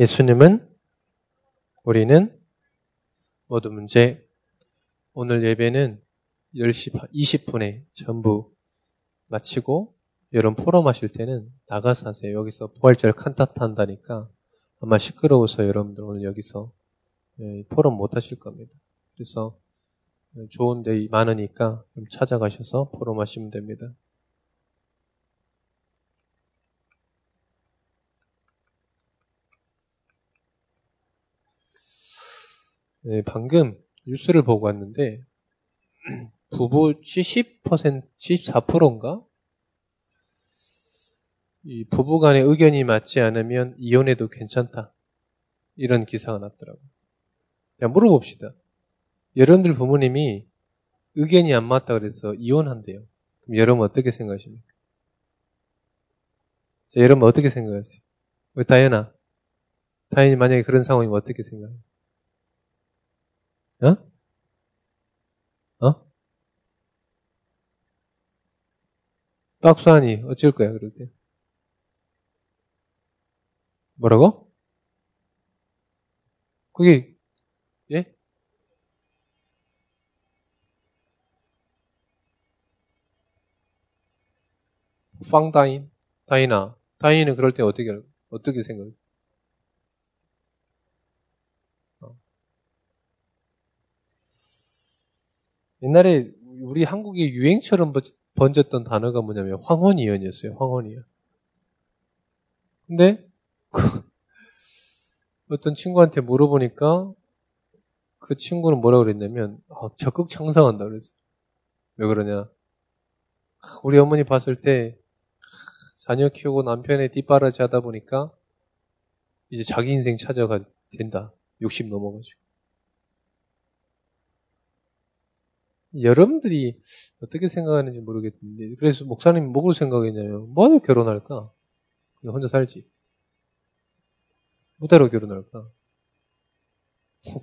예수님은 우리는 모두 문제 오늘 예배는 10시 20분에 전부 마치고 여러분 포럼 하실 때는 나가서 하세요. 여기서 부활절 칸타타 한다니까 아마 시끄러워서 여러분들 오늘 여기서 예, 포럼 못 하실 겁니다. 그래서 좋은 데 많으니까 찾아가셔서 포럼 하시면 됩니다. 네, 방금 뉴스를 보고 왔는데 부부 70% 74%인가? 이 부부 간의 의견이 맞지 않으면 이혼해도 괜찮다. 이런 기사가 났더라고요. 그냥 물어봅시다. 여러분들 부모님이 의견이 안 맞다 그래서 이혼한대요. 그럼 여러분 어떻게 생각하십니까? 자, 여러분 어떻게 생각하세요? 다현아. 다현이 만약에 그런 상황이면 어떻게 생각해요? 어? 어? 박수하니 어쩔 거야 그럴 때? 뭐라고? 그게 예? 빵다인 다인아 다인은 그럴 때 어떻게 어떻게 생각해? 옛날에 우리 한국의 유행처럼 번졌던 단어가 뭐냐면 황혼이연이었어요. 황혼이연. 근데 그 어떤 친구한테 물어보니까 그 친구는 뭐라 그랬냐면 아, 적극 창성한다 그랬어. 왜 그러냐? 우리 어머니 봤을 때 자녀 키우고 남편의 뒷바라지 하다 보니까 이제 자기 인생 찾아가 된다. 60 넘어가지고. 여러분들이 어떻게 생각하는지 모르겠는데 그래서 목사님 뭐로 생각했냐면 뭐하러 결혼할까? 그냥 혼자 살지. 무대로 결혼할까?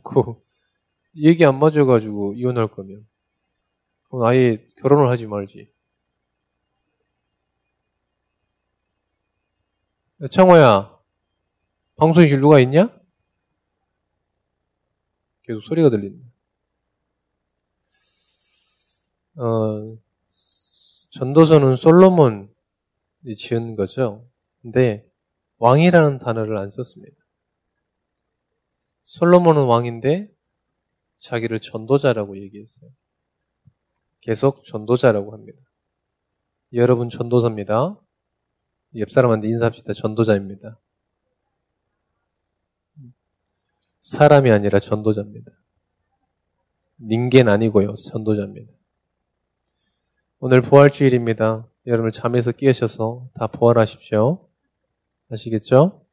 그 얘기 안 맞아가지고 이혼할 거면 그럼 아예 결혼을 하지 말지. 청호야, 방송실 누가 있냐? 계속 소리가 들린다. 어, 전도서는 솔로몬이 지은 거죠. 근데 왕이라는 단어를 안 썼습니다. 솔로몬은 왕인데 자기를 전도자라고 얘기했어요. 계속 전도자라고 합니다. 여러분 전도자입니다. 옆 사람한테 인사합시다. 전도자입니다. 사람이 아니라 전도자입니다. 닌겐 아니고요. 전도자입니다. 오늘 부활주일입니다. 여러분 잠에서 깨셔서 다 부활하십시오. 아시겠죠?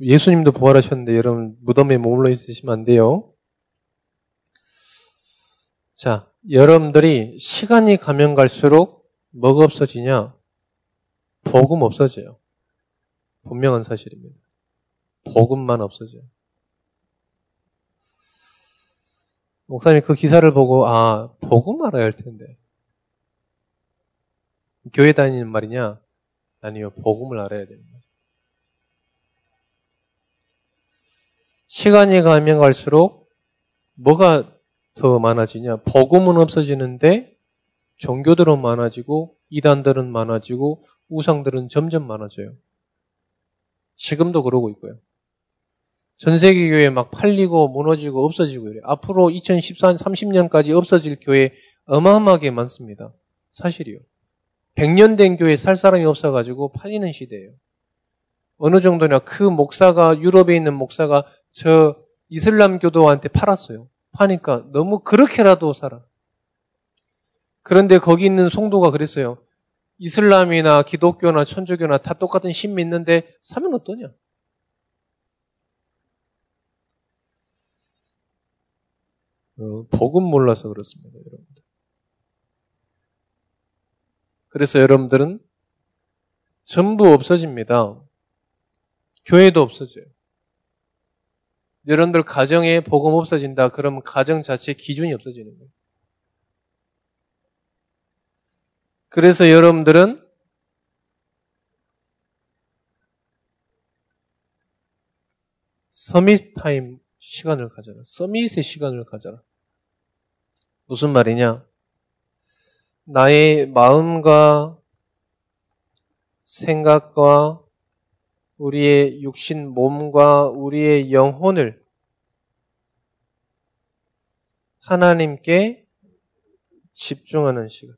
예수님도 부활하셨는데 여러분 무덤에 머물러 있으시면 안 돼요. 자, 여러분들이 시간이 가면 갈수록 뭐가 없어지냐? 복음 없어져요. 분명한 사실입니다. 복음만 없어져요. 목사님 그 기사를 보고 아 복음 알아야 할 텐데 교회 다니는 말이냐? 아니요, 복음을 알아야 됩니다. 시간이 가면 갈수록 뭐가 더 많아지냐? 복음은 없어지는데 종교들은 많아지고 이단들은 많아지고 우상들은 점점 많아져요. 지금도 그러고 있고요. 전 세계 교회 막 팔리고 무너지고 없어지고 이래. 앞으로 2014, 30년까지 없어질 교회 어마어마하게 많습니다. 사실이요. 100년 된 교회 살 사람이 없어가지고 팔리는 시대예요. 어느 정도냐 그 목사가 유럽에 있는 목사가 저 이슬람 교도한테 팔았어요. 파니까 너무 그렇게라도 살아. 그런데 거기 있는 성도가 그랬어요. 이슬람이나 기독교나 천주교나 다 똑같은 신 믿는데 사면 어떠냐? 어, 복음 몰라서 그렇습니다, 여러분. 그래서 여러분들은 전부 없어집니다. 교회도 없어져요. 여러분들 가정에 복음 없어진다. 그러면 가정 자체 기준이 없어지는 거예요. 그래서 여러분들은 서밋 타임 시간을 가져라. 서밋의 시간을 가져라. 무슨 말이냐? 나의 마음과 생각과 우리의 육신 몸과 우리의 영혼을 하나님께 집중하는 시간.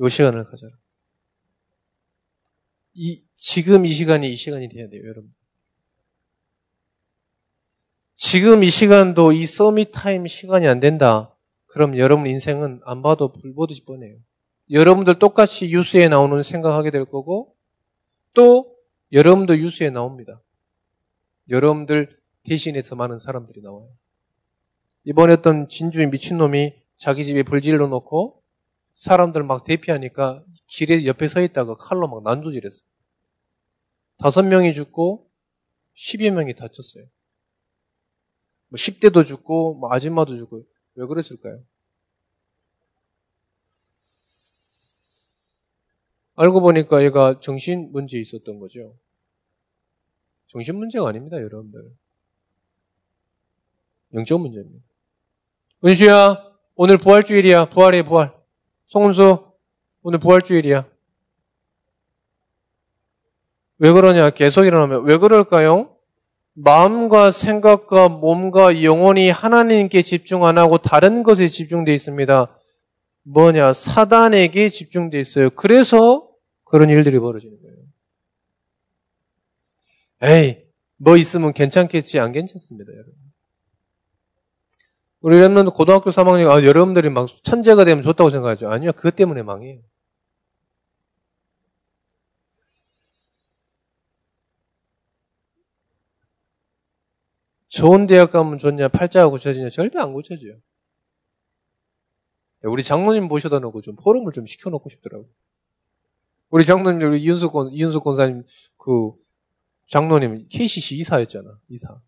이 시간을 가져라. 이, 지금 이 시간이 이 시간이 돼야 돼요, 여러분. 지금 이 시간도 이 서밋 타임 시간이 안 된다. 그럼 여러분 인생은 안 봐도 불 보듯이 뻔해요. 여러분들 똑같이 뉴스에 나오는 생각하게 될 거고 또 여러분도 뉴스에 나옵니다. 여러분들 대신해서 많은 사람들이 나와요. 이번에 어떤 진주의 미친놈이 자기 집에 불질러 놓고 사람들 막 대피하니까 길에 옆에 서 있다가 칼로 막 난도질했어. 다섯 명이 죽고 10여 명이 다쳤어요. 뭐 10대도 죽고 뭐 아줌마도 죽고 왜 그랬을까요? 알고 보니까 얘가 정신 문제 있었던 거죠. 정신 문제가 아닙니다, 여러분들. 영적 문제입니다. 은수야, 오늘 부활주일이야. 부활해, 부활. 송은수, 오늘 부활주일이야. 왜 그러냐? 계속 일어나면 왜 그럴까요? 마음과 생각과 몸과 영혼이 하나님께 집중 안 하고 다른 것에 집중되어 있습니다. 뭐냐? 사단에게 집중되어 있어요. 그래서 그런 일들이 벌어지는 거예요. 에이, 뭐 있으면 괜찮겠지, 안 괜찮습니다, 여러분. 우리 랩런도 고등학교 3학년, 아, 여러분들이 막 천재가 되면 좋다고 생각하죠. 아니요, 그것 때문에 망해요. 좋은 대학 가면 좋냐, 팔자가 고쳐지냐, 절대 안 고쳐져요. 우리 장로님 모셔다 놓고 좀 포럼을 좀 시켜놓고 싶더라고요. 우리 장로님, 우리 이윤숙, 이윤숙 권사님, 그, 장로님, KCC 이사였잖아, 이사.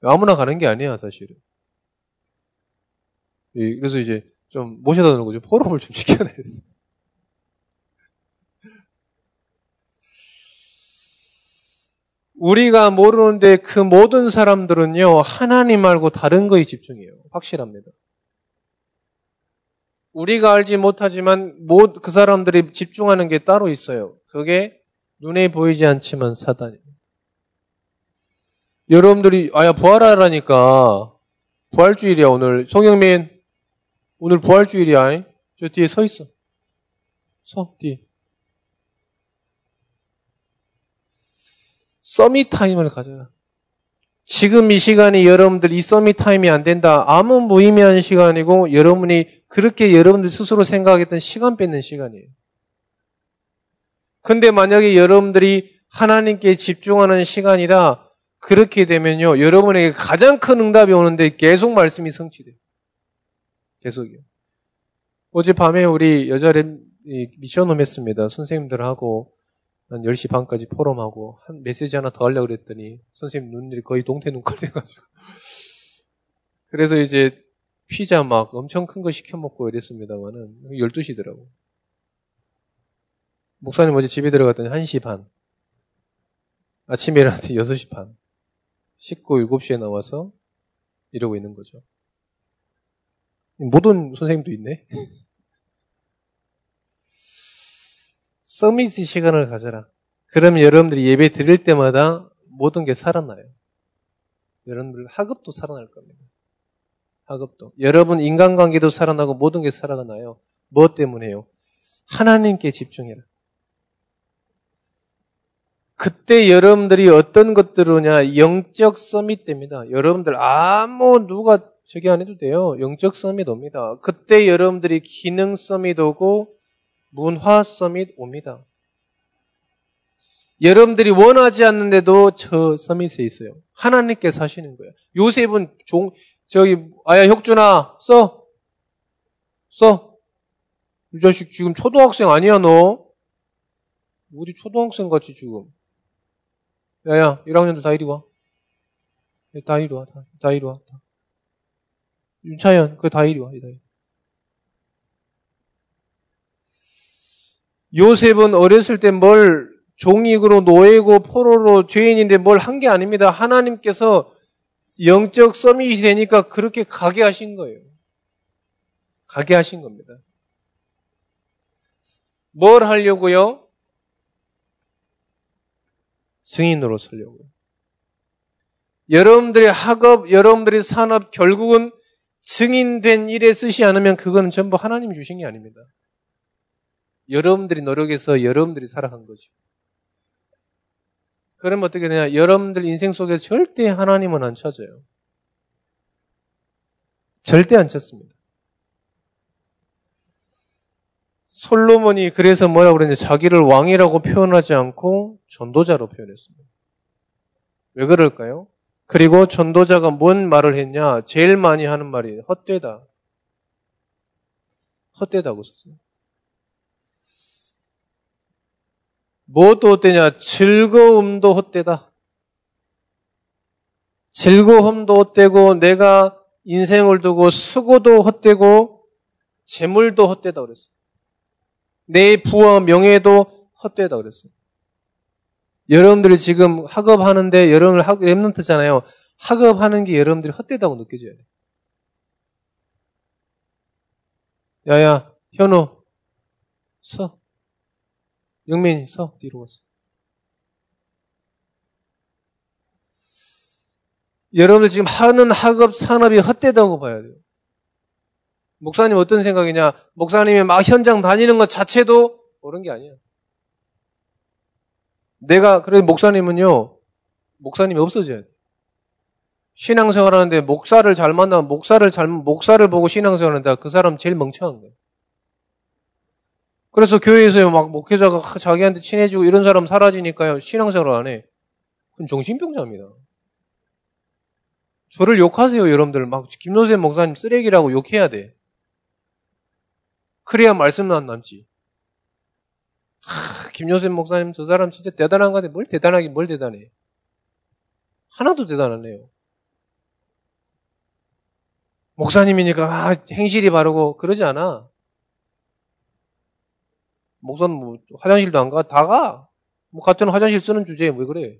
아무나 가는 게 아니야, 사실은. 그래서 이제 좀 모셔다 놓고 좀 포럼을 좀 시켜놔야 돼. 우리가 모르는데 그 모든 사람들은요, 하나님 말고 다른 거에 집중해요. 확실합니다. 우리가 알지 못하지만 그 사람들이 집중하는 게 따로 있어요. 그게 눈에 보이지 않지만 사단입니다. 여러분들이 아야 부활하라니까 부활주일이야 오늘 송영민 오늘 부활주일이야 저 뒤에 서 있어 서 뒤에 summit time을 가져라. 지금 이 시간이 여러분들 이 summit time이 안 된다. 아무 무의미한 시간이고 여러분이 그렇게 여러분들 스스로 생각했던 시간 뺏는 시간이에요. 근데 만약에 여러분들이 하나님께 집중하는 시간이다. 그렇게 되면요. 여러분에게 가장 큰 응답이 오는데 계속 말씀이 성취돼요. 계속이요. 어젯밤에 우리 여자 미션홈 했습니다. 선생님들하고 한 10시 반까지 포럼하고 한 메시지 하나 더 하려고 그랬더니 선생님 눈들이 거의 동태 눈깔 돼가지고 그래서 이제 피자 막 엄청 큰 거 시켜 먹고 이랬습니다만은 12시더라고. 목사님 어제 집에 들어갔더니 1시 반. 아침에 일어났더니 6시 반. 씻고 7시에 나와서 이러고 있는 거죠. 모든 선생님도 있네. 서밋 시간을 가져라. 그러면 여러분들이 예배 드릴 때마다 모든 게 살아나요. 여러분들 학업도 살아날 겁니다. 학업도. 여러분 인간관계도 살아나고 모든 게 살아나요. 무엇 때문에요? 하나님께 집중해라. 그때 여러분들이 어떤 것들로냐 영적 서밋 됩니다. 여러분들 아무 누가 저기 안 해도 돼요. 영적 서밋 옵니다. 그때 여러분들이 기능 서밋 오고 문화 서밋 옵니다. 여러분들이 원하지 않는데도 저 서밋에 있어요. 하나님께서 하시는 거예요. 요셉은 종, 저기, 아야, 혁준아, 써. 써. 이 자식 지금 초등학생 아니야, 너? 어디 초등학생 같이 지금. 야야, 1학년들 다 이리 와. 다 이리 와, 다, 다 이리 와. 다. 윤차연, 그다 이리 와, 다 이리. 요셉은 어렸을 때 뭘 종이고 노예고 포로로 죄인인데 뭘 한 게 아닙니다. 하나님께서 영적 서밋이 되니까 그렇게 가게 하신 거예요. 가게 하신 겁니다. 뭘 하려고요? 증인으로 서려고요. 여러분들의 학업, 여러분들의 산업, 결국은 증인된 일에 쓰지 않으면 그거는 전부 하나님이 주신 게 아닙니다. 여러분들이 노력해서 여러분들이 살아간 거죠. 그러면 어떻게 되냐? 여러분들 인생 속에 절대 하나님은 안 찾아요. 절대 안 찾습니다. 솔로몬이 그래서 뭐라고 그랬냐? 자기를 왕이라고 표현하지 않고 전도자로 표현했습니다. 왜 그럴까요? 그리고 전도자가 뭔 말을 했냐? 제일 많이 하는 말이 헛되다. 헛되다고 썼어요. 무엇도 헛되냐? 즐거움도 헛되다. 즐거움도 헛되고 내가 인생을 두고 수고도 헛되고 재물도 헛되다 그랬어요. 내 부와 명예도 헛되다 그랬어요. 여러분들이 지금 학업하는데 여러분들 학 랩런트잖아요. 학업하는 게 여러분들이 헛되다고 느껴져야 돼. 야야, 현우, 서. 영민이 서 뒤로 가서. 여러분들 지금 하는 학업 산업이 헛되다고 봐야 돼요. 목사님 어떤 생각이냐? 목사님이 막 현장 다니는 것 자체도 옳은 게 아니야. 내가 그래 목사님은요 목사님이 없어져야 돼. 신앙생활 하는데 목사를 잘 만나면 목사를 잘 목사를 보고 신앙생활 하는데 그 사람 제일 멍청한 거예요. 그래서 교회에서 막 목회자가 자기한테 친해지고 이런 사람 사라지니까요. 신앙생활 안 해. 그건 정신병자입니다. 저를 욕하세요, 여러분들. 막 김노세 목사님 쓰레기라고 욕해야 돼. 그래야 말씀도 안 남지. 하, 김효셉 목사님 저 사람 진짜 대단한 거 같아. 뭘 대단하긴 뭘 대단해. 하나도 대단하네요. 목사님이니까 아, 행실이 바르고 그러지 않아. 목사는 뭐 화장실도 안 가. 다 가. 뭐 같은 화장실 쓰는 주제에 왜 그래?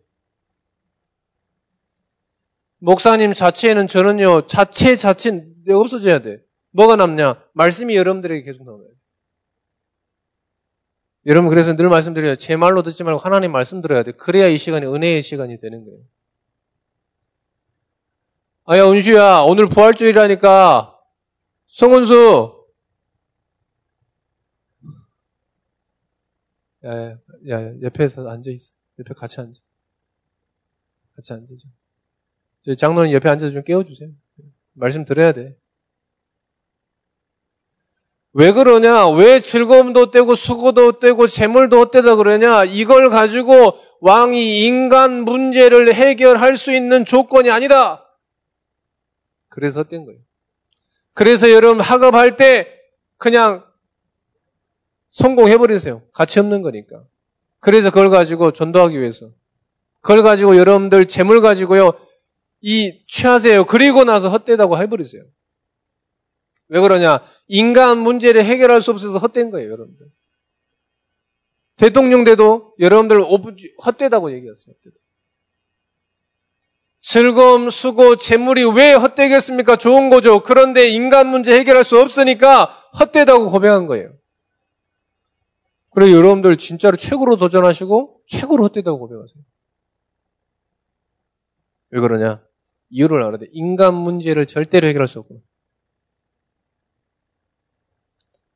목사님 자체는 저는요, 자체 자체 내 없어져야 돼. 뭐가 남냐? 말씀이 여러분들에게 계속 나와요. 여러분 그래서 늘 말씀드려요. 제 말로 듣지 말고 하나님 말씀 들어야 돼. 그래야 이 시간이 은혜의 시간이 되는 거예요. 아야 은수야 오늘 부활주일이라니까 성은수 야, 야, 야, 옆에서 앉아 있어. 옆에 같이 앉아. 같이 앉아줘. 저희 장로는 옆에 앉아서 좀 깨워주세요. 말씀 들어야 돼. 왜 그러냐? 왜 즐거움도 떼고 수고도 떼고 재물도 떼다 그러냐? 이걸 가지고 왕이 인간 문제를 해결할 수 있는 조건이 아니다. 그래서 뗀 거예요. 그래서 여러분 학업할 때 그냥 성공해버리세요. 가치 없는 거니까. 그래서 그걸 가지고 전도하기 위해서. 그걸 가지고 여러분들 재물 가지고요. 이 취하세요. 그리고 나서 헛되다고 해버리세요. 왜 그러냐? 인간 문제를 해결할 수 없어서 헛된 거예요, 여러분들. 대통령 돼도 여러분들 헛되다고 얘기했어요. 헛되다. 즐거움, 수고, 재물이 왜 헛되겠습니까? 좋은 거죠. 그런데 인간 문제 해결할 수 없으니까 헛되다고 고백한 거예요. 그래서 여러분들 진짜로 최고로 도전하시고 최고로 헛되다고 고백하세요. 왜 그러냐? 이유를 알아야 돼. 인간 문제를 절대로 해결할 수 없고.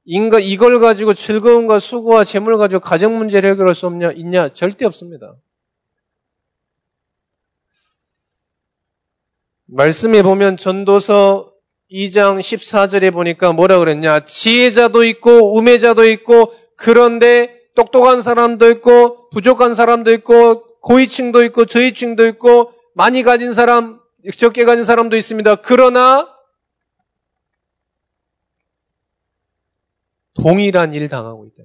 인가 이걸 가지고 즐거움과 수고와 재물 가지고 가정 문제를 해결할 수 없냐 있냐 절대 없습니다. 말씀에 보면 전도서 2장 14절에 보니까 뭐라 그랬냐 지혜자도 있고 우매자도 있고 그런데 똑똑한 사람도 있고 부족한 사람도 있고 고위층도 있고 저위층도 있고 많이 가진 사람 적게 가진 사람도 있습니다. 그러나 동일한 일을 당하고 있다.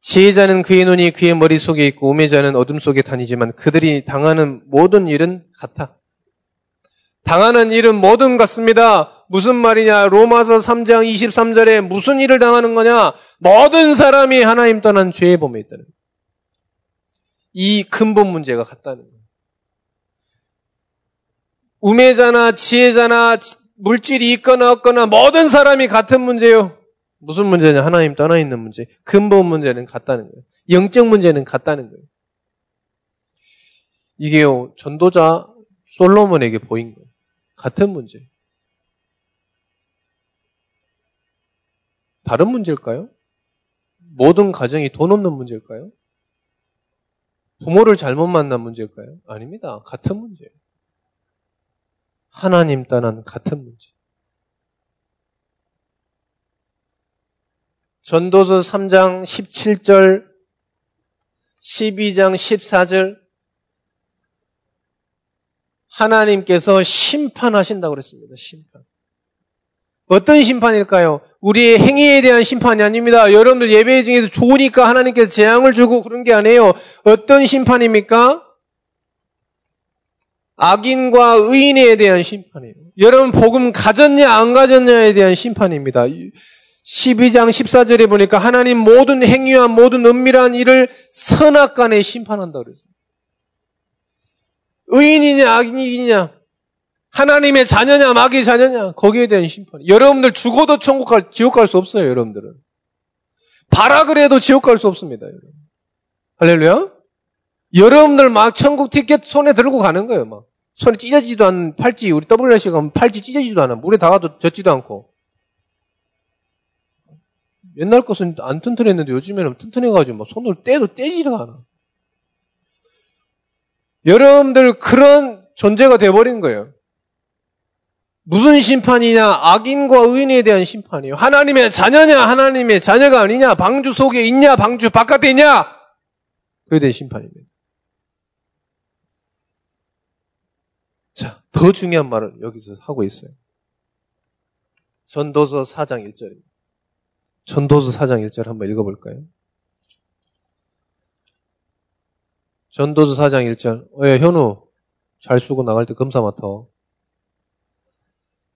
지혜자는 그의 눈이 그의 머릿속에 있고 우매자는 어둠 속에 다니지만 그들이 당하는 모든 일은 같아. 당하는 일은 모든 같습니다. 무슨 말이냐? 로마서 3장 23절에 무슨 일을 당하는 거냐? 모든 사람이 하나님 떠난 죄의 범에 있다는 거예요. 이 근본 문제가 같다는 거예요. 우매자나 지혜자나 물질이 있거나 없거나 모든 사람이 같은 문제요. 무슨 문제냐? 하나님 떠나 있는 문제. 근본 문제는 같다는 거예요. 영적 문제는 같다는 거예요. 이게요, 전도자 솔로몬에게 보인 거예요. 같은 문제. 다른 문제일까요? 모든 가정이 돈 없는 문제일까요? 부모를 잘못 만난 문제일까요? 아닙니다. 같은 문제예요. 하나님 떠난 같은 문제. 전도서 3장 17절, 12장 14절, 하나님께서 심판하신다고 그랬습니다. 심판. 어떤 심판일까요? 우리의 행위에 대한 심판이 아닙니다. 여러분들 예배 중에서 좋으니까 하나님께서 재앙을 주고 그런 게 아니에요. 어떤 심판입니까? 악인과 의인에 대한 심판이에요. 여러분 복음 가졌냐 안 가졌냐에 대한 심판입니다. 12장 14절에 보니까 하나님 모든 행위와 모든 은밀한 일을 선악 간에 심판한다 그랬어요. 의인이냐 악인이냐 하나님의 자녀냐 마귀의 자녀냐 거기에 대한 심판. 여러분들 죽어도 천국 갈 지옥 갈 수 없어요. 여러분들은 바라 그래도 지옥 갈 수 없습니다. 여러분. 할렐루야. 여러분들 막 천국 티켓 손에 들고 가는 거예요. 막 손에 찢어지지도 않는 팔찌 우리 WRC 가면 팔찌 찢어지지도 않아. 물에 닿아도 젖지도 않고. 옛날 것은 안 튼튼했는데 요즘에는 튼튼해가지고 막 손을 떼도 떼지가 않아. 여러분들 그런 존재가 돼버린 거예요. 무슨 심판이냐? 악인과 의인에 대한 심판이에요. 하나님의 자녀냐? 하나님의 자녀가 아니냐? 방주 속에 있냐? 방주 바깥에 있냐? 그에 대한 심판입니다. 자, 더 중요한 말을 여기서 하고 있어요. 전도서 4장 1절입니다. 전도서 4장 1절 한번 읽어볼까요? 전도서 4장 1절. 어, 야, 현우, 잘 쓰고 나갈 때 검사 맡아.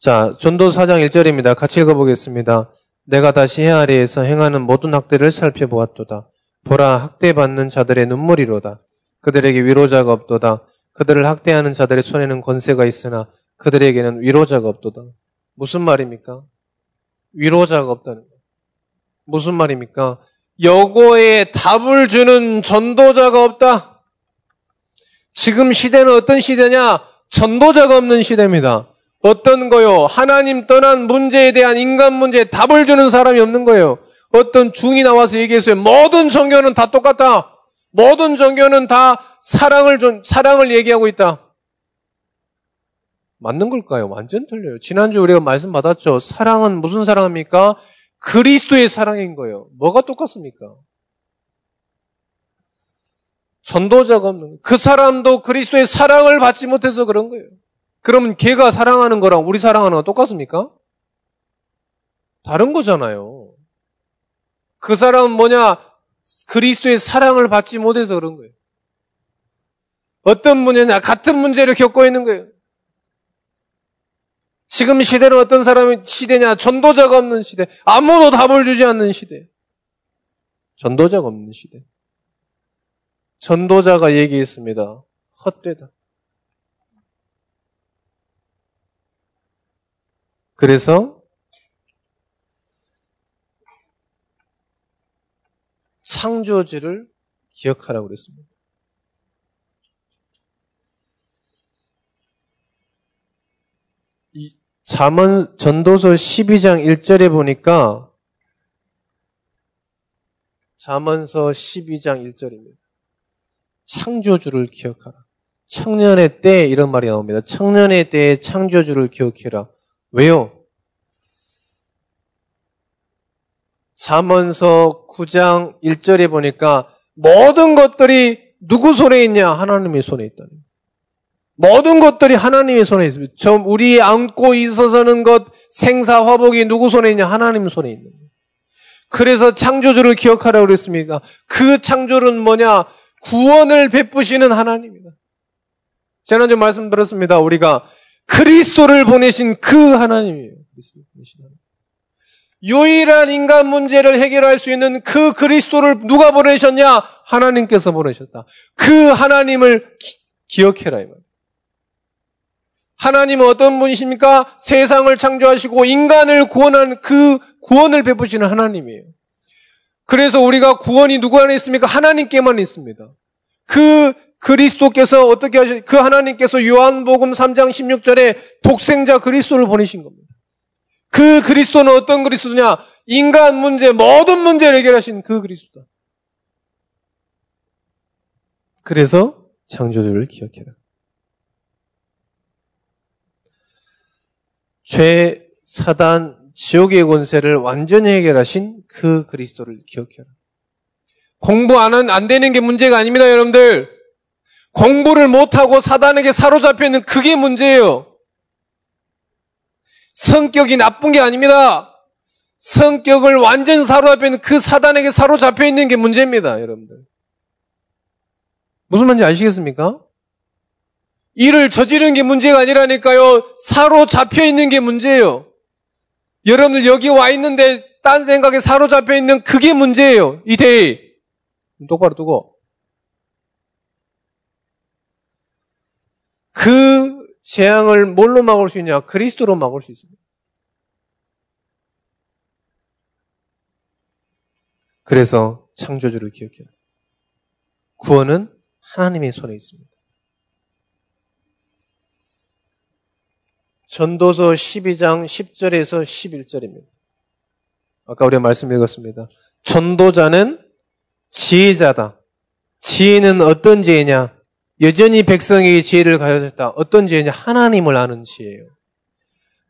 자, 전도서 4장 1절입니다. 같이 읽어보겠습니다. 내가 다시 해 아래에서 행하는 모든 학대를 살펴보았도다. 보라, 학대받는 자들의 눈물이로다. 그들에게 위로자가 없도다. 그들을 학대하는 자들의 손에는 권세가 있으나 그들에게는 위로자가 없도다. 무슨 말입니까? 위로자가 없다는 거. 무슨 말입니까? 여고에 답을 주는 전도자가 없다. 지금 시대는 어떤 시대냐? 전도자가 없는 시대입니다. 어떤 거요? 하나님 떠난 문제에 대한 인간 문제에 답을 주는 사람이 없는 거예요. 어떤 중이 나와서 얘기했어요. 모든 종교는 다 똑같다. 모든 종교는 다 사랑을 좀, 사랑을 얘기하고 있다. 맞는 걸까요? 완전 틀려요. 지난주 우리가 말씀 받았죠. 사랑은 무슨 사랑입니까? 그리스도의 사랑인 거예요. 뭐가 똑같습니까? 전도자가 없는 그 사람도 그리스도의 사랑을 받지 못해서 그런 거예요. 그러면 걔가 사랑하는 거랑 우리 사랑하는 거 똑같습니까? 다른 거잖아요. 그 사람은 뭐냐? 그리스도의 사랑을 받지 못해서 그런 거예요. 어떤 문제냐? 같은 문제를 겪고 있는 거예요. 지금 시대는 어떤 사람의 시대냐? 전도자가 없는 시대. 아무도 답을 주지 않는 시대. 전도자가 없는 시대. 전도자가 얘기했습니다. 헛되다. 그래서 창조주를 기억하라고 그랬습니다. 이 잠언 전도서 12장 1절에 보니까 잠언서 12장 1절입니다. 창조주를 기억하라. 청년의 때 이런 말이 나옵니다. 청년의 때에 창조주를 기억해라. 왜요? 잠언서 9장 1절에 보니까 모든 것들이 누구 손에 있냐? 하나님의 손에 있다는 모든 것들이 하나님의 손에 있습니다. 저 우리 안고 있어서는 것 생사 화복이 누구 손에 있냐? 하나님 손에 있는 거예요. 그래서 창조주를 기억하라고 그랬습니다. 그 창조는 뭐냐? 구원을 베푸시는 하나님입니다. 지난주 말씀 들었습니다. 우리가 그리스도를 보내신 그 하나님이에요. 유일한 인간 문제를 해결할 수 있는 그 그리스도를 누가 보내셨냐? 하나님께서 보내셨다. 그 하나님을 기, 억해라. 하나님은 어떤 분이십니까? 세상을 창조하시고 인간을 구원한 그 구원을 베푸시는 하나님이에요. 그래서 우리가 구원이 누구 안에 있습니까? 하나님께만 있습니다. 그 그리스도께서 어떻게 하셨, 그 하나님께서 요한복음 3장 16절에 독생자 그리스도를 보내신 겁니다. 그 그리스도는 어떤 그리스도냐? 인간 문제, 모든 문제를 해결하신 그 그리스도다. 그래서 창조주를 기억해라. 죄, 사단, 지옥의 권세를 완전히 해결하신 그 그리스도를 기억해라. 공부 안, 안 되는 게 문제가 아닙니다, 여러분들. 공부를 못하고 사단에게 사로잡혀 있는 그게 문제예요. 성격이 나쁜 게 아닙니다. 성격을 완전 사로잡혀 있는 그 사단에게 사로잡혀 있는 게 문제입니다, 여러분들. 무슨 말인지 아시겠습니까? 일을 저지르는 게 문제가 아니라니까요. 사로잡혀 있는 게 문제예요. 여러분들 여기 와 있는데 딴 생각에 사로잡혀 있는 그게 문제예요. 이 대의. 똑바로 두고. 그 재앙을 뭘로 막을 수 있냐? 그리스도로 막을 수 있습니다. 그래서 창조주를 기억해요. 구원은 하나님의 손에 있습니다. 전도서 12장 10절에서 11절입니다. 아까 우리가 말씀 읽었습니다. 전도자는 지혜자다. 지혜는 어떤 지혜냐? 여전히 백성에게 지혜를 가졌다. 어떤 지혜냐? 하나님을 아는 지혜예요.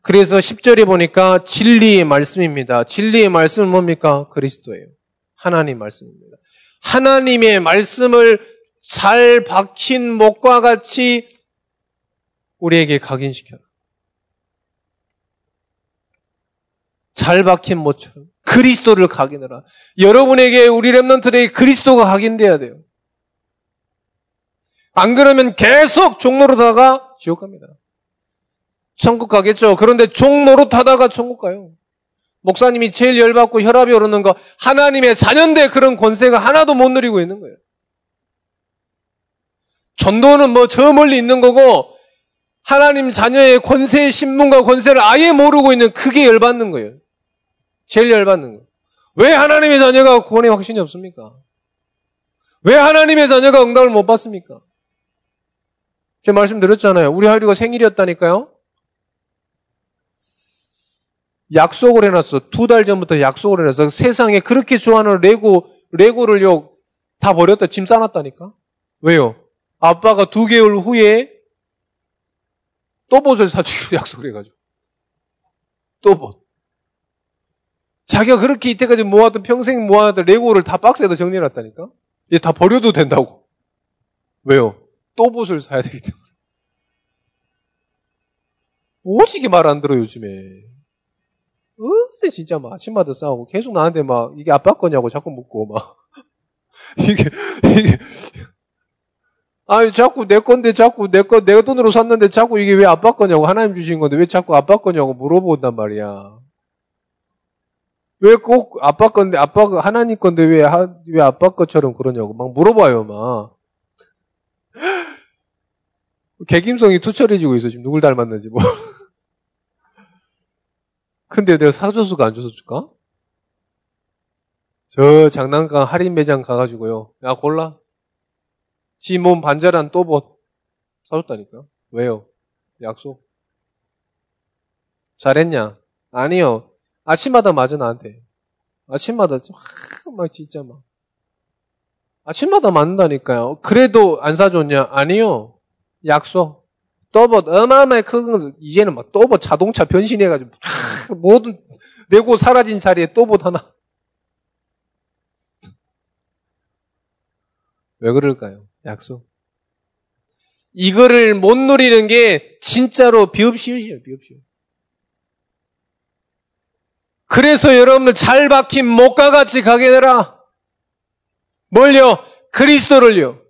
그래서 10절에 보니까 진리의 말씀입니다. 진리의 말씀은 뭡니까? 그리스도예요. 하나님 말씀입니다. 하나님의 말씀을 잘 박힌 목과 같이 우리에게 각인시켜라. 잘 박힌 못처럼 그리스도를 각인해라. 여러분에게 우리 랩런트에게 그리스도가 각인돼야 돼요. 안 그러면 계속 종로로다가 지옥 갑니다. 천국 가겠죠. 그런데 종로로 타다가 천국 가요. 목사님이 제일 열받고 혈압이 오르는 거 하나님의 자녀인데 그런 권세가 하나도 못 누리고 있는 거예요. 전도는 뭐 저 멀리 있는 거고 하나님 자녀의 권세의 신분과 권세를 아예 모르고 있는 그게 열받는 거예요. 제일 열받는 거. 왜 하나님의 자녀가 구원의 확신이 없습니까? 왜 하나님의 자녀가 응답을 못 받습니까? 제가 말씀 드렸잖아요. 우리 하율이가 생일이었다니까요. 약속을 해놨어. 두 달 전부터 약속을 해놨어. 세상에 그렇게 좋아하는 레고, 레고를요, 다 버렸다. 짐 싸놨다니까? 왜요? 아빠가 두 개월 후에 또봇을 사주기로 약속을 해가지고. 또봇. 자기가 그렇게 이때까지 모았던 평생 모아놨던 레고를 다 박스에다 정리해놨다니까? 이제 다 버려도 된다고. 왜요? 또 옷을 사야 되기 때문에. 오지게 말 안 들어, 요즘에. 어제 진짜 막 아침마다 싸우고 계속 나한테 막 이게 아빠 거냐고 자꾸 묻고 막. 이게, 이게. 아니, 자꾸 내 건데 자꾸 내 거, 내 돈으로 샀는데 자꾸 이게 왜 아빠 거냐고 하나님 주신 건데 왜 자꾸 아빠 거냐고 물어본단 말이야. 왜 꼭 아빠 건데, 아빠가 하나님 건데 왜, 하, 왜 아빠 것처럼 그러냐고 막 물어봐요, 막. 개김성이 투철해지고 있어, 지금 누굴 닮았는지 뭐. 근데 내가 사줘서가 안 줘서 줄까? 저 장난감 할인 매장 가가지고요. 야, 골라. 지 몸 반절한 또봇 사줬다니까. 왜요? 약속. 잘했냐? 아니요. 아침마다 맞아 나한테. 아침마다 막 진짜 막 아침마다 맞는다니까요. 그래도 안 사줬냐? 아니요. 약속. 또봇 어마어마하게 큰 이제는 막 또봇 자동차 변신해가지고 모든 내고 사라진 자리에 또봇 하나. 왜 그럴까요? 약속. 이거를 못 누리는 게 진짜로 비읍시옷이에요, 비읍시옷. 그래서 여러분들 잘 박힌 목과 같이 가게 되라. 뭘요? 그리스도를요.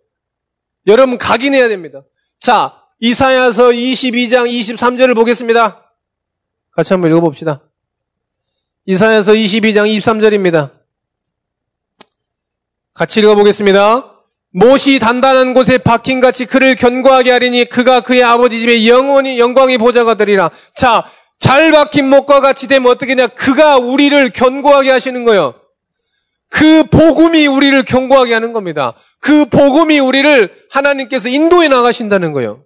여러분 각인해야 됩니다. 자, 이사야서 22장 23절을 보겠습니다. 같이 한번 읽어봅시다. 이사야서 22장 23절입니다. 같이 읽어보겠습니다. 못이 단단한 곳에 박힌 같이 그를 견고하게 하리니 그가 그의 아버지 집에 영원히 영광의 보좌가 되리라. 자, 잘 박힌 목과 같이 되면 어떻게 되냐? 그가 우리를 견고하게 하시는 거예요. 그 복음이 우리를 견고하게 하는 겁니다. 그 복음이 우리를 하나님께서 인도해 나가신다는 거예요.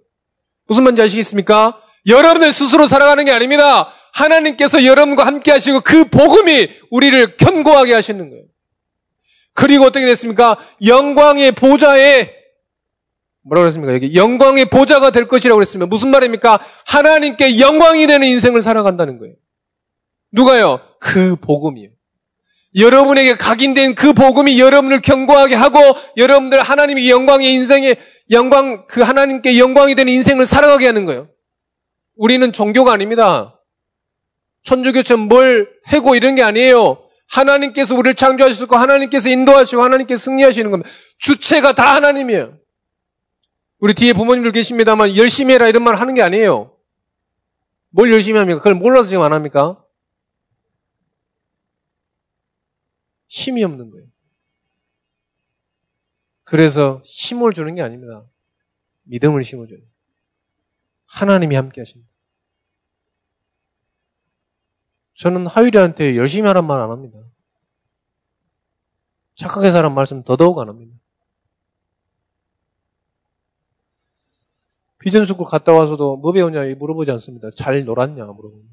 무슨 말인지 아시겠습니까? 여러분들 스스로 살아가는 게 아닙니다. 하나님께서 여러분과 함께 하시고 그 복음이 우리를 견고하게 하시는 거예요. 그리고 어떻게 됐습니까? 영광의 보좌에 뭐라고 그랬습니까? 여기 영광의 보좌가 될 것이라고 그랬습니다. 무슨 말입니까? 하나님께 영광이 되는 인생을 살아간다는 거예요. 누가요? 그 복음이요. 여러분에게 각인된 그 복음이 여러분을 견고하게 하고 여러분들 하나님의 영광의 인생에 영광 그 하나님께 영광이 되는 인생을 살아가게 하는 거예요. 우리는 종교가 아닙니다. 천주교처럼 뭘 해고 이런 게 아니에요. 하나님께서 우리를 창조하셨고 하나님께서 인도하시고 하나님께서 승리하시는 겁니다. 주체가 다 하나님이에요. 우리 뒤에 부모님들 계십니다만 열심히 해라 이런 말 하는 게 아니에요. 뭘 열심히 합니까? 그걸 몰라서 지금 안 합니까? 힘이 없는 거예요. 그래서 힘을 주는 게 아닙니다. 믿음을 심어줘요. 하나님이 함께 하십니다. 저는 하율이한테 열심히 하란 말 안 합니다. 착하게 살란 말씀 더더욱 안 합니다. vision school 갔다 와서도 뭐 배우냐 물어보지 않습니다. 잘 놀았냐 물어보고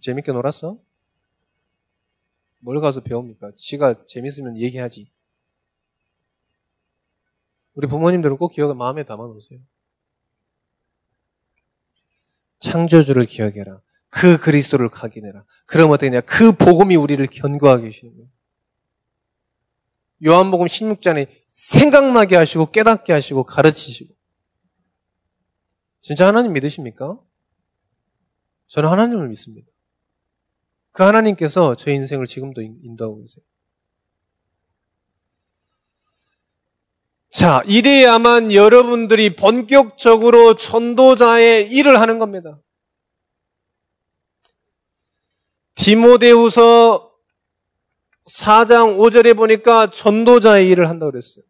재밌게 놀았어? 뭘 가서 배웁니까? 지가 재밌으면 얘기하지. 우리 부모님들은 꼭 기억을 마음에 담아 놓으세요. 창조주를 기억해라. 그 그리스도를 각인해라. 그럼 어떻게 되냐? 그 복음이 우리를 견고하게 하시는 거예요. 요한복음 16장에 생각나게 하시고 깨닫게 하시고 가르치시고. 진짜 하나님 믿으십니까? 저는 하나님을 믿습니다. 그 하나님께서 제 인생을 지금도 인도하고 계세요. 자, 이래야만 여러분들이 본격적으로 전도자의 일을 하는 겁니다. 디모데후서 4장 5절에 보니까 전도자의 일을 한다고 그랬어요.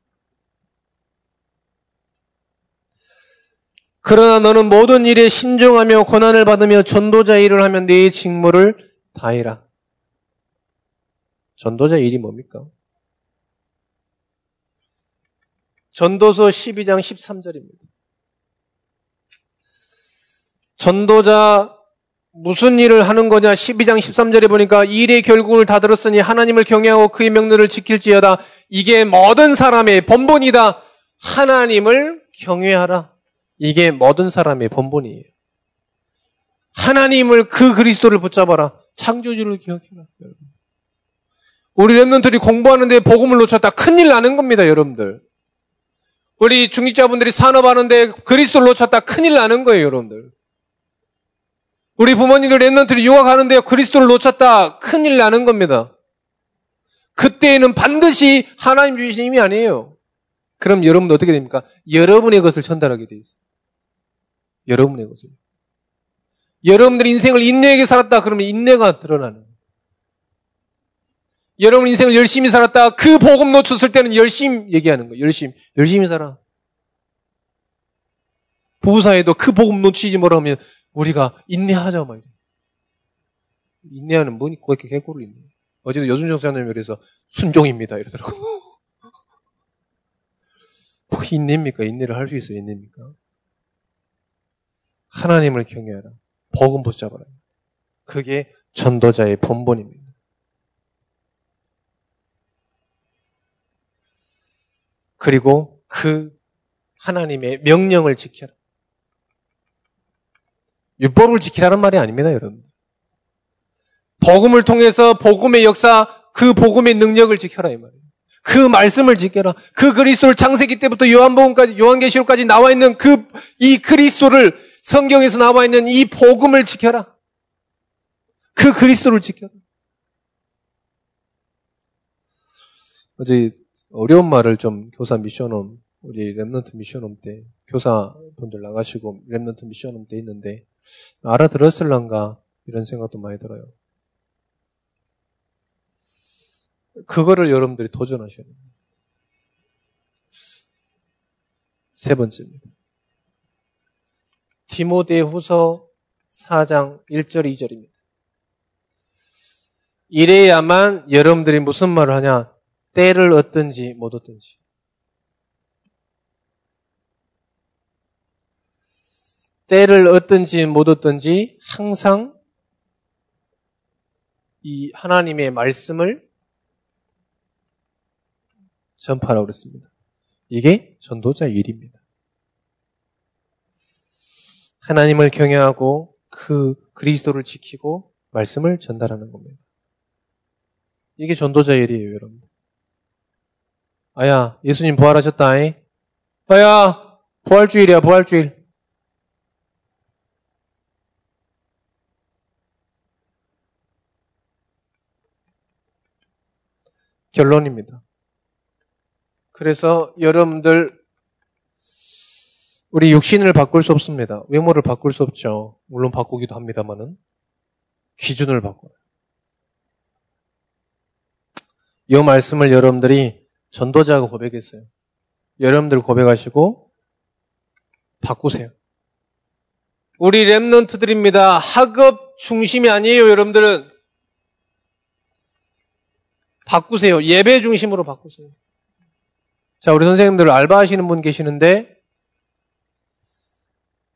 그러나 너는 모든 일에 신중하며 고난을 받으며 전도자의 일을 하면 네 직무를 다해라. 전도자의 일이 뭡니까? 전도서 12장 13절입니다. 전도자 무슨 일을 하는 거냐? 12장 13절에 보니까 일의 결국을 다 들었으니 하나님을 경외하고 그의 명령을 지킬지어다. 이게 모든 사람의 본본이다. 하나님을 경외하라. 이게 모든 사람의 본본이에요. 하나님을 그 그리스도를 붙잡아라. 창조주를 기억해라. 우리 랩런들이 공부하는데 복음을 놓쳤다. 큰일 나는 겁니다, 여러분들. 우리 중직자분들이 산업하는데 그리스도를 놓쳤다. 큰일 나는 거예요, 여러분들. 우리 부모님들 랩런트를 유학하는데 그리스도를 놓쳤다. 큰일 나는 겁니다. 그때에는 반드시 하나님 주신 힘이 아니에요. 그럼 여러분 어떻게 됩니까? 여러분의 것을 전달하게 돼 있어요. 여러분의 것을. 여러분들 인생을 인내에게 살았다 그러면 인내가 드러나는. 여러분 인생을 열심히 살았다 그 복음 놓쳤을 때는 열심히 얘기하는 거예요. 열심히 열심히 살아. 부부 사이도 그 복음 놓치지 뭐라면 우리가 인내하자 말이야. 인내하는 뭐니 그렇게 개고를 있네. 어제도 여순정 사장님이 그래서 순종입니다 이러더라고. 뭐 인내입니까? 인내를 할 수 있어 인내입니까? 하나님을 경외하라. 복음 붙잡아라. 그게 전도자의 본본입니다. 그리고 그 하나님의 명령을 지켜라. 율법을 지키라는 말이 아닙니다, 여러분. 복음을 통해서 복음의 역사, 그 복음의 능력을 지켜라 이 말이에요. 그 말씀을 지켜라. 그 그리스도를 창세기 때부터 요한복음까지 요한계시록까지 나와 있는 그 이 그리스도를 성경에서 나와 있는 이 복음을 지켜라. 그 그리스도를 지켜라. 어제 어려운 말을 좀 교사 mission home 우리 remnant mission home 때 교사분들 나가시고 remnant mission home 때 있는데 알아들었을란가 이런 생각도 많이 들어요. 그거를 여러분들이 도전하셔야 됩니다. 세 번째입니다. 디모데후서 4장 1절 2절입니다. 이래야만 여러분들이 무슨 말을 하냐? 때를 얻든지 못 얻든지. 때를 얻든지 못 얻든지 항상 이 하나님의 말씀을 전파하라고 그랬습니다. 이게 전도자 일입니다. 하나님을 경외하고 그 그리스도를 지키고 말씀을 전달하는 겁니다. 이게 전도자 일이에요, 여러분. 아야, 예수님 부활하셨다. 이 아야, 부활주일이야, 부활주일. 결론입니다. 그래서 여러분들 우리 육신을 바꿀 수 없습니다. 외모를 바꿀 수 없죠. 물론 바꾸기도 합니다만은 기준을 바꿔요. 이 말씀을 여러분들이 전도자가 고백했어요. 여러분들 고백하시고 바꾸세요. 우리 랩런트들입니다. 학업 중심이 아니에요, 여러분들은. 바꾸세요. 예배 중심으로 바꾸세요. 자, 우리 선생님들 알바하시는 분 계시는데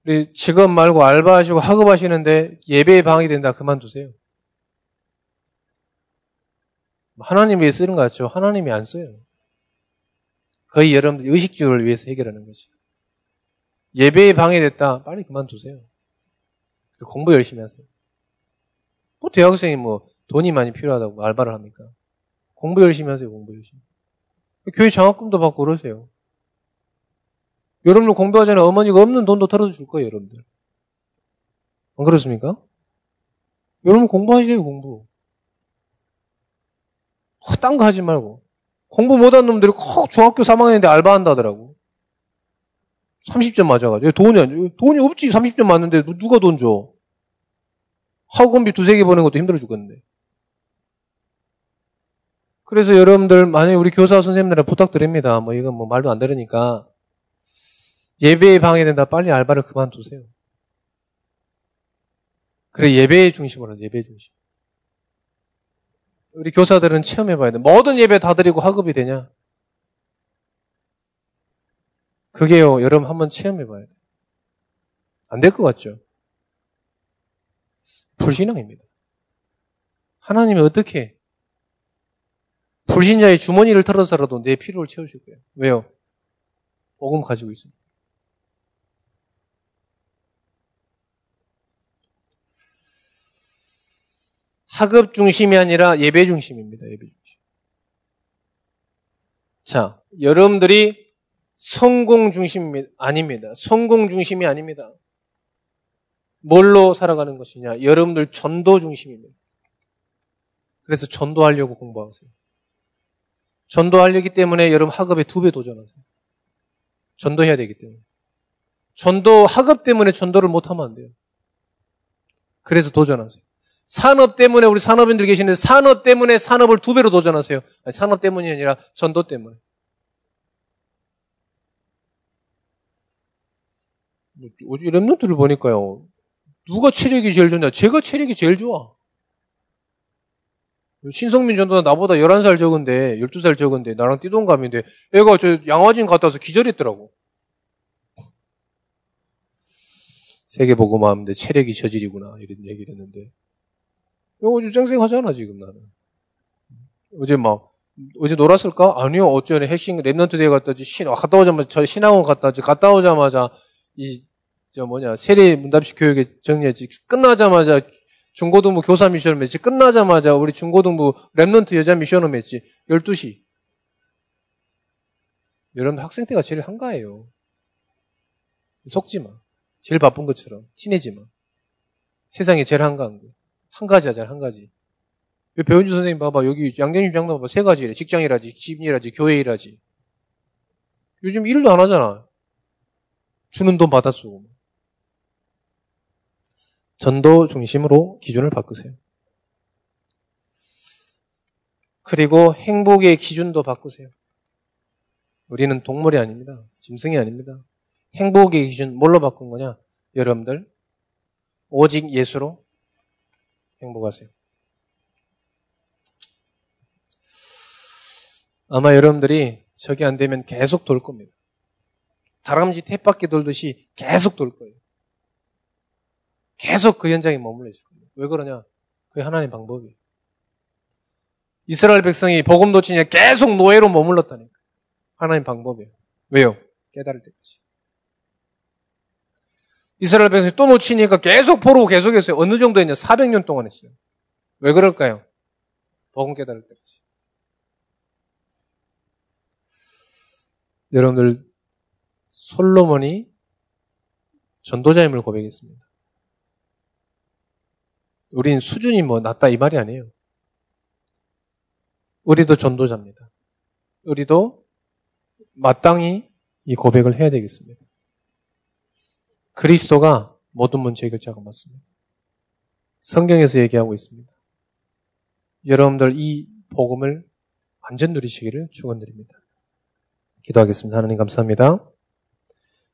우리 직업 말고 알바하시고 학업하시는데 예배에 방이 된다 그만두세요. 하나님 위해 쓰는 것 같죠? 하나님이 안 써요. 거의 여러분들 의식주를 위해서 해결하는 거지. 예배에 방해됐다. 빨리 그만두세요. 공부 열심히 하세요. 뭐 대학생이 뭐 돈이 많이 필요하다고 알바를 합니까? 공부 열심히 하세요. 공부 열심히. 교회 장학금도 받고 그러세요. 여러분들 공부하자는 어머니가 없는 돈도 털어서 줄 거예요, 여러분들. 안 그렇습니까? 여러분 공부하세요, 공부. 어, 딴거 하지 말고. 공부 못한 놈들이 꼭 중학교 3학년인데 알바한다 하더라고. 30점 맞아가지고. 돈이, 돈이 없지. 30점 맞는데 누가 돈 줘? 학원비 두세 개 보낸 것도 힘들어 죽겠는데. 그래서 여러분들, 만약에 우리 교사 선생님들한테 부탁드립니다. 뭐 이건 뭐 말도 안 들으니까. 예배에 방해된다. 빨리 알바를 그만두세요. 그래, 예배의 중심으로 하죠. 예배의 중심. 우리 교사들은 체험해봐야 돼. 모든 예배 다 드리고 학업이 되냐? 그게요, 여러분 한번 체험해봐야 돼. 안 될 것 같죠? 불신앙입니다. 하나님이 어떻게 불신자의 주머니를 털어서라도 내 필요를 채우실 거예요. 왜요? 복음 가지고 있습니다. 학업 중심이 아니라 예배 중심입니다. 예배 중심. 자, 여러분들이 성공 중심이 아닙니다. 성공 중심이 아닙니다. 뭘로 살아가는 것이냐? 여러분들 전도 중심입니다. 그래서 전도하려고 공부하세요. 전도하려기 때문에 여러분 학업에 두 배 도전하세요. 전도해야 되기 때문에. 전도, 학업 때문에 전도를 못하면 안 돼요. 그래서 도전하세요. 산업 때문에 우리 산업인들 계시는데 산업 때문에 산업을 두 배로 도전하세요. 아니, 산업 때문이 아니라 전도 때문에. 어제 랩노트를 보니까요. 누가 체력이 제일 좋냐? 제가 체력이 제일 좋아. 신성민 전도사 나보다 11살 적은데, 12살 적은데, 나랑 띠동갑인데, 애가 저 양화진 갔다 와서 기절했더라고. 세계보고만 하는데 체력이 저질이구나. 이런 얘기를 했는데. 어제 쌩쌩하잖아, 지금 나는. 어제 막, 어제 놀았을까? 아니요, 어쩌네. 핵심 랩런트 대회 갔다 오지, 신, 갔다 오자마자, 저 신학원 갔다 오지, 갔다 오자마자, 이, 저 뭐냐, 세례 문답식 교육에 정리했지. 끝나자마자 중고등부 교사 미션을 맺지. 끝나자마자 우리 중고등부 랩런트 여자 미션을 맺지. 12시. 여러분 학생 때가 제일 한가해요. 속지 마. 제일 바쁜 것처럼. 티내지 마. 세상에 제일 한가한 거. 한 가지 하잖아, 한 가지. 배은주 선생님 봐봐. 여기 양재님 장도 봐봐. 세 가지래. 직장이라지, 집이라지, 교회이라지. 요즘 일도 안 하잖아. 주는 돈 받아 쓰고. 전도 중심으로 기준을 바꾸세요. 그리고 행복의 기준도 바꾸세요. 우리는 동물이 아닙니다. 짐승이 아닙니다. 행복의 기준 뭘로 바꾼 거냐? 여러분들 오직 예수로 행복하세요. 아마 여러분들이 저게 안 되면 계속 돌 겁니다. 다람쥐 탭바퀴 돌듯이 계속 돌 거예요. 계속 그 현장에 머물러 있을 거예요. 왜 그러냐? 그게 하나님 방법이에요. 이스라엘 백성이 복음 도치니 계속 노예로 머물렀다니까. 하나님 방법이에요. 왜요? 깨달을 때까지. 이스라엘 백성이 또 놓치니까 계속 포로 계속했어요. 어느 정도 했냐? 400년 동안 했어요. 왜 그럴까요? 복음 깨달을 때까지. 여러분들 솔로몬이 전도자임을 고백했습니다. 우린 수준이 뭐 낮다 이 말이 아니에요. 우리도 전도자입니다. 우리도 마땅히 이 고백을 해야 되겠습니다. 그리스도가 모든 문제 해결자가 맞습니다. 성경에서 얘기하고 있습니다. 여러분들 이 복음을 완전 누리시기를 축원드립니다. 기도하겠습니다. 하나님 감사합니다.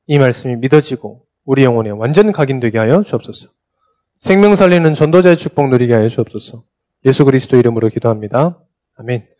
이 말씀이 믿어지고 우리 영혼에 완전 각인되게 하여 주옵소서. 생명 살리는 전도자의 축복 누리게 하여 주옵소서. 예수 그리스도 이름으로 기도합니다. 아멘.